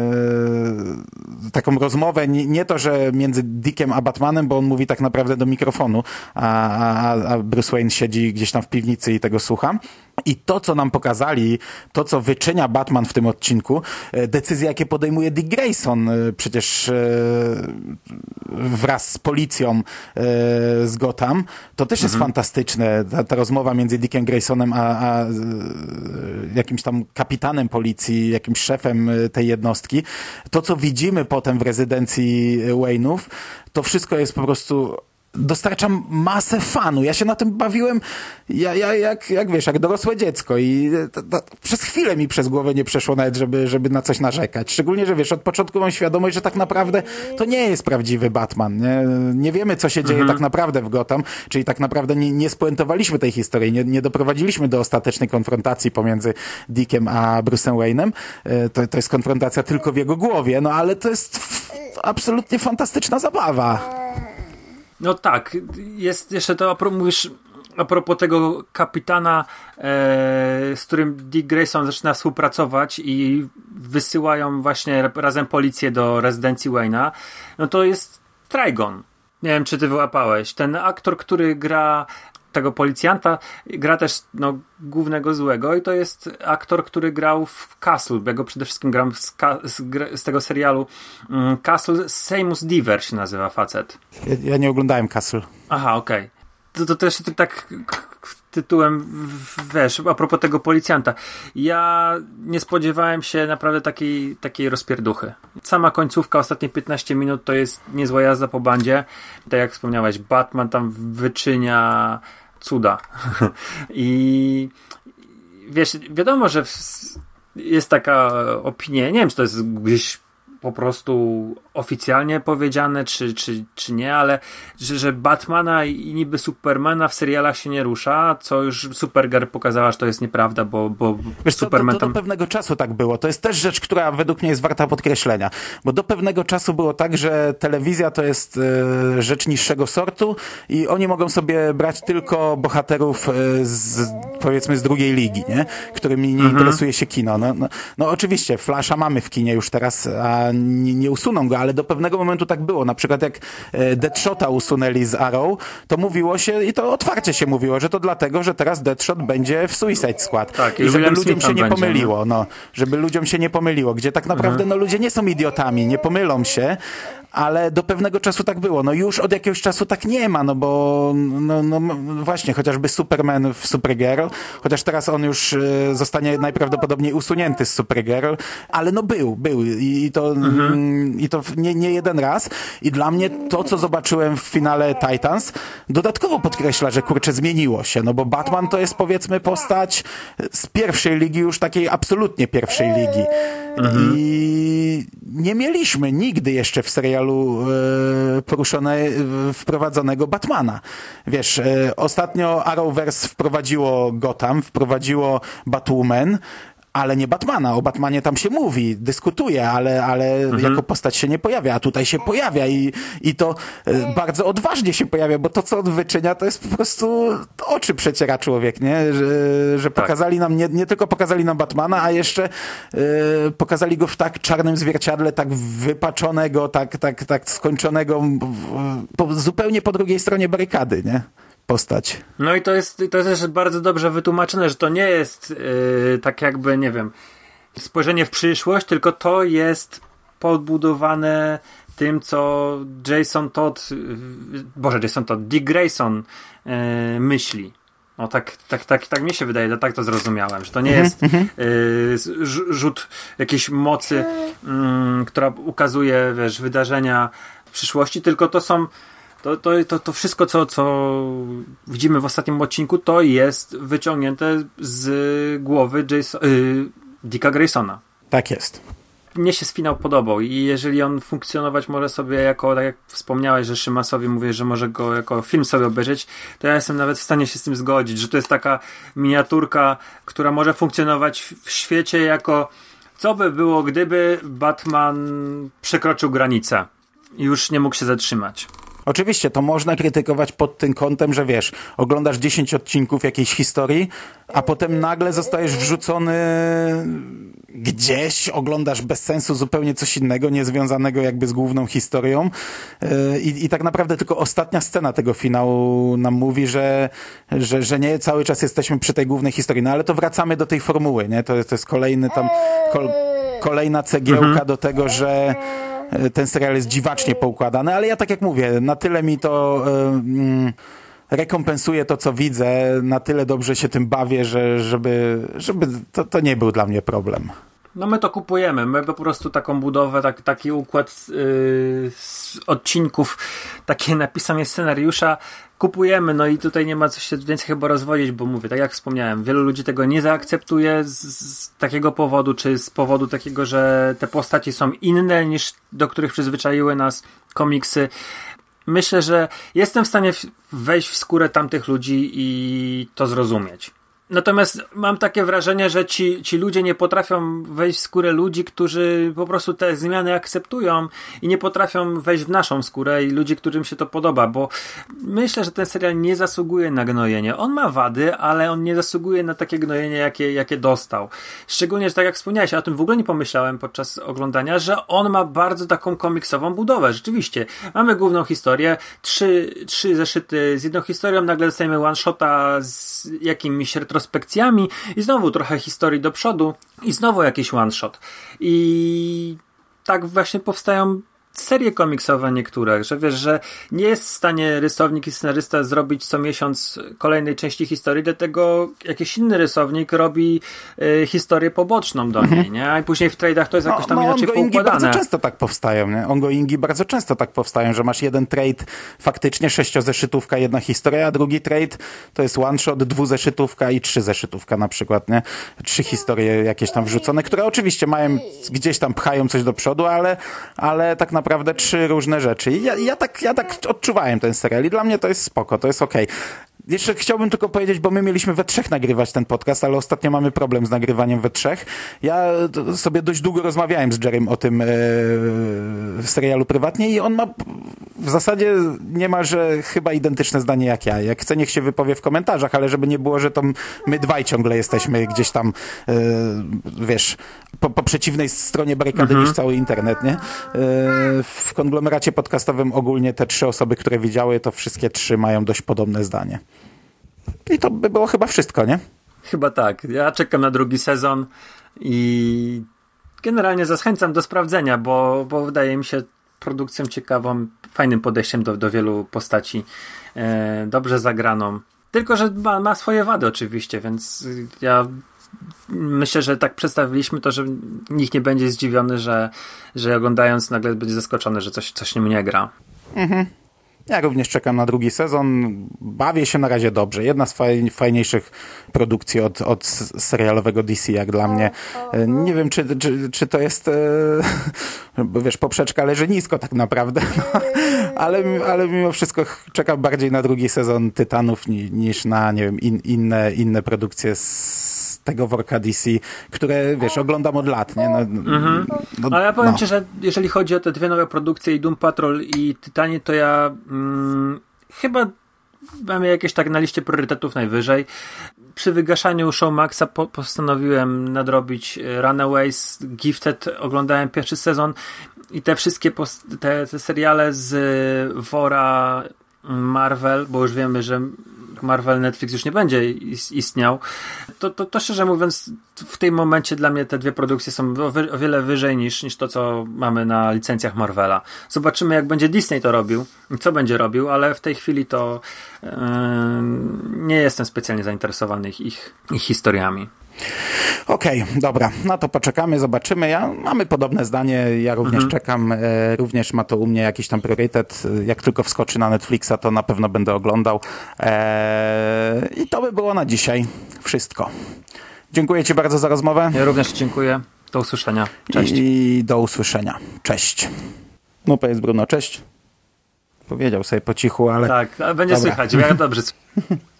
taką rozmowę, nie, nie to, że między Dickiem a Batmanem, bo on mówi tak naprawdę do mikrofonu, a, a, a Bruce Wayne siedzi gdzieś tam w piwnicy i tego słucha. I to, co nam pokazali, to, co wyczynia Batman w tym odcinku, e, decyzje, jakie podejmuje Dick Grayson, e, przecież e, wraz z policją z Gotham, to też jest fantastyczne. Ta, ta rozmowa między Dickiem Graysonem a, a jakimś tam kapitanem policji, jakimś szefem tej jednostki. To, co widzimy potem w rezydencji Wayne'ów, to wszystko jest po prostu dostarczam masę fanu. Ja się na tym bawiłem ja, ja, jak, jak wiesz, jak dorosłe dziecko i to, to, przez chwilę mi przez głowę nie przeszło nawet, żeby, żeby na coś narzekać. Szczególnie, że wiesz, od początku mam świadomość, że tak naprawdę to nie jest prawdziwy Batman. Nie, nie wiemy, co się dzieje tak naprawdę w Gotham, czyli tak naprawdę nie, nie spuentowaliśmy tej historii, nie, nie doprowadziliśmy do ostatecznej konfrontacji pomiędzy Dickiem a Bruce'em Wayne'em. E, To, to jest konfrontacja tylko w jego głowie, no ale to jest absolutnie fantastyczna zabawa. No tak, jest jeszcze to, mówisz a propos tego kapitana, e, z którym Dick Grayson zaczyna współpracować i wysyłają właśnie razem policję do rezydencji Wayne'a, no to jest Trigon. Nie wiem, czy ty wyłapałeś. Ten aktor, który gra tego policjanta, gra też no, głównego złego i to jest aktor, który grał w Castle. Ja go przede wszystkim gram z, z, z tego serialu mm, Castle. Seamus Deaver się nazywa facet. Ja, ja nie oglądałem Castle. Aha, okej. To, to też tak tytułem wiesz, a propos tego policjanta. Ja nie spodziewałem się naprawdę takiej, takiej rozpierduchy. Sama końcówka, ostatnie 15 minut to jest niezła jazda po bandzie. Tak jak wspomniałeś, Batman tam wyczynia cuda. (laughs) I wiesz, wiadomo, że jest taka opinia, nie wiem, czy to jest gdzieś po prostu oficjalnie powiedziane, czy, czy, czy nie, ale że, że Batmana i niby Supermana w serialach się nie rusza, co już Supergirl pokazała, że to jest nieprawda, bo, bo Wiesz co, to, Superman to do pewnego czasu tak było. To jest też rzecz, która według mnie jest warta podkreślenia. Bo do pewnego czasu było tak, że telewizja to jest e, rzecz niższego sortu i oni mogą sobie brać tylko bohaterów e, z, powiedzmy z drugiej ligi, nie? którymi nie Mhm. interesuje się kino. No, no, no oczywiście, Flasha mamy w kinie już teraz, a nie, nie usuną go, ale do pewnego momentu tak było. Na przykład jak e, Deadshota usunęli z Arrow, to mówiło się, i to otwarcie się mówiło, że to dlatego, że teraz Deadshot będzie w Suicide Squad. Tak, I żeby William ludziom Smith się nie będzie, pomyliło, no, żeby ludziom się nie pomyliło, gdzie tak naprawdę no, ludzie nie są idiotami, nie pomylą się, ale do pewnego czasu tak było. No już od jakiegoś czasu tak nie ma, no bo no, no właśnie, chociażby Superman w Supergirl, chociaż teraz on już e, zostanie najprawdopodobniej usunięty z Supergirl, ale no był, był i, i to, mm, i to w- nie, nie jeden raz. I dla mnie to, co zobaczyłem w finale Titans, dodatkowo podkreśla, że kurczę zmieniło się, no bo Batman to jest powiedzmy postać z pierwszej ligi, już takiej absolutnie pierwszej ligi. I nie mieliśmy nigdy jeszcze w serialu e, poruszone, e, wprowadzonego Batmana. Wiesz, e, ostatnio Arrowverse wprowadziło Gotham, wprowadziło Batwoman, ale nie Batmana. O Batmanie tam się mówi, dyskutuje, ale, ale jako postać się nie pojawia, a tutaj się pojawia i, i to e, bardzo odważnie się pojawia, bo to, co on wyczynia, to jest po prostu oczy przeciera człowiek, nie? Że, że pokazali nam, nie, nie tylko pokazali nam Batmana, a jeszcze e, pokazali go w tak czarnym zwierciadle, tak wypaczonego, tak, tak, tak skończonego, w- po, zupełnie po drugiej stronie barykady, nie? Postać. No i to jest, to jest też bardzo dobrze wytłumaczone, że to nie jest yy, tak jakby, nie wiem, spojrzenie w przyszłość, tylko to jest podbudowane tym, co Jason Todd, Boże, Jason Todd, Dick Grayson yy, myśli. No tak, tak, tak, tak mi się wydaje, tak to zrozumiałem, że to nie jest yy, rzut jakiejś mocy, yy, która ukazuje, wiesz, wydarzenia w przyszłości, tylko to są to, to, to, to wszystko, co, co widzimy w ostatnim odcinku, to jest wyciągnięte z głowy Jason, yy, Dicka Graysona. Tak jest. Mnie się finał podobał i jeżeli on funkcjonować może sobie jako, tak jak wspomniałeś, że Szymasowi mówię, że może go jako film sobie obejrzeć, to ja jestem nawet w stanie się z tym zgodzić, że to jest taka miniaturka, która może funkcjonować w świecie jako co by było, gdyby Batman przekroczył granicę i już nie mógł się zatrzymać. Oczywiście, to można krytykować pod tym kątem, że wiesz, oglądasz 10 odcinków jakiejś historii, a potem nagle zostajesz wrzucony gdzieś, oglądasz bez sensu zupełnie coś innego, niezwiązanego jakby z główną historią. Yy, I, I tak naprawdę tylko ostatnia scena tego finału nam mówi, że, że, że nie cały czas jesteśmy przy tej głównej historii. No ale to wracamy do tej formuły, nie? To, to jest kolejny tam, kol, kolejna cegiełka mhm. do tego, że ten serial jest dziwacznie poukładany, ale ja tak jak mówię, na tyle mi to um, rekompensuje to, co widzę, na tyle dobrze się tym bawię, że żeby, żeby to, to nie był dla mnie problem. No my to kupujemy, my po prostu taką budowę, tak, taki układ yy, odcinków, takie napisanie scenariusza kupujemy, no i tutaj nie ma co się więcej chyba rozwodzić, bo mówię, tak jak wspomniałem, wielu ludzi tego nie zaakceptuje z, z, takiego powodu, czy z powodu takiego, że te postaci są inne niż do których przyzwyczaiły nas komiksy. Myślę, że jestem w stanie wejść w skórę tamtych ludzi i to zrozumieć. Natomiast mam takie wrażenie, że ci, ci ludzie nie potrafią wejść w skórę ludzi, którzy po prostu te zmiany akceptują i nie potrafią wejść w naszą skórę i ludzi, którym się to podoba, bo myślę, że ten serial nie zasługuje na gnojenie. On ma wady, ale on nie zasługuje na takie gnojenie, jakie, jakie dostał. Szczególnie, że tak jak wspomniałeś, o tym w ogóle nie pomyślałem podczas oglądania, że on ma bardzo taką komiksową budowę. Rzeczywiście, mamy główną historię, trzy, trzy zeszyty z jedną historią, nagle dostajemy one-shota z jakimiś retro retrospekcjami i znowu trochę historii do przodu i znowu jakiś one shot. I tak właśnie powstają serie komiksowe niektóre, że wiesz, że nie jest w stanie rysownik i scenarysta zrobić co miesiąc kolejnej części historii, dlatego jakiś inny rysownik robi y, historię poboczną do niej, mhm. nie? I później w tradeach to jest jakoś tam no, inaczej poukładane. bardzo często tak powstają, nie? Ongoingi bardzo często tak powstają, że masz jeden trade faktycznie sześciozeszytówka, jedna historia, a drugi trade to jest one shot, dwuzeszytówka i trzy zeszytówka na przykład, nie? Trzy historie jakieś tam wrzucone, które oczywiście mają, gdzieś tam pchają coś do przodu, ale, ale tak naprawdę naprawdę trzy różne rzeczy. Ja, ja, tak, ja tak odczuwałem ten serial i dla mnie to jest spoko, to jest okej. Okay. Jeszcze chciałbym tylko powiedzieć, bo my mieliśmy we trzech nagrywać ten podcast, ale ostatnio mamy problem z nagrywaniem we trzech. Ja sobie dość długo rozmawiałem z Jerem o tym e, serialu prywatnie i on ma w zasadzie niemalże chyba identyczne zdanie jak ja. Jak chce, niech się wypowie w komentarzach, ale żeby nie było, że to my dwaj ciągle jesteśmy gdzieś tam, e, wiesz, po, po, przeciwnej stronie barykady mhm. niż cały internet, nie? E, w konglomeracie podcastowym ogólnie te trzy osoby, które widziały, to wszystkie trzy mają dość podobne zdanie. I to by było chyba wszystko, nie? Chyba tak. Ja czekam na drugi sezon i generalnie zachęcam do sprawdzenia, bo, bo wydaje mi się produkcją ciekawą, fajnym podejściem do, do wielu postaci, e, dobrze zagraną. Tylko, że ma, ma swoje wady oczywiście, więc ja myślę, że tak przedstawiliśmy to, że nikt nie będzie zdziwiony, że, że oglądając nagle będzie zaskoczony, że coś, coś nim nie gra. Mhm. Ja również czekam na drugi sezon. Bawię się na razie dobrze. Jedna z fajniejszych produkcji od, od serialowego DC, jak dla mnie. E, nie wiem, czy, czy, czy to jest, e, (laughs) wiesz, poprzeczka leży nisko tak naprawdę, no, (laughs) ale, ale mimo wszystko czekam bardziej na drugi sezon Tytanów niż na, nie wiem, in, inne, inne produkcje z tego worka DC, które, wiesz, oglądam od lat, nie? No, mhm. no, Ale ja powiem no. ci, że jeżeli chodzi o te dwie nowe produkcje, i Doom Patrol i Tytanie, to ja mm, chyba mam jakieś tak na liście priorytetów najwyżej. Przy wygaszaniu Showmaxa po postanowiłem nadrobić Runaways, Gifted, oglądałem pierwszy sezon i te wszystkie te, te seriale z Wora Marvel, bo już wiemy, że Marvel Netflix już nie będzie is- istniał, to, to, to szczerze mówiąc, w tym momencie dla mnie te dwie produkcje są o, wiele wyżej niż, niż to, co mamy na licencjach Marvela. Zobaczymy, jak będzie Disney to robił, co będzie robił, ale w tej chwili to yy, nie jestem specjalnie zainteresowany ich, ich historiami. Okej, dobra, no to poczekamy, zobaczymy. Ja, mamy podobne zdanie, ja również czekam, e, również ma to u mnie jakiś tam priorytet. Jak tylko wskoczy na Netflixa, to na pewno będę oglądał. E, I to by było na dzisiaj wszystko. Dziękuję Ci bardzo za rozmowę Ja również dziękuję. Do usłyszenia. Cześć. i do usłyszenia. Cześć. No powiedz Bruno, cześć. Powiedział sobie po cichu, ale... Tak, ale będzie Dobra. słychać. Ja dobrze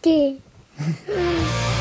(laughs)